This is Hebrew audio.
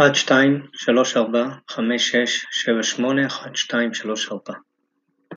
1, 2, 3, 4, 5, 6, 7, 8, 1, 2, 3, 4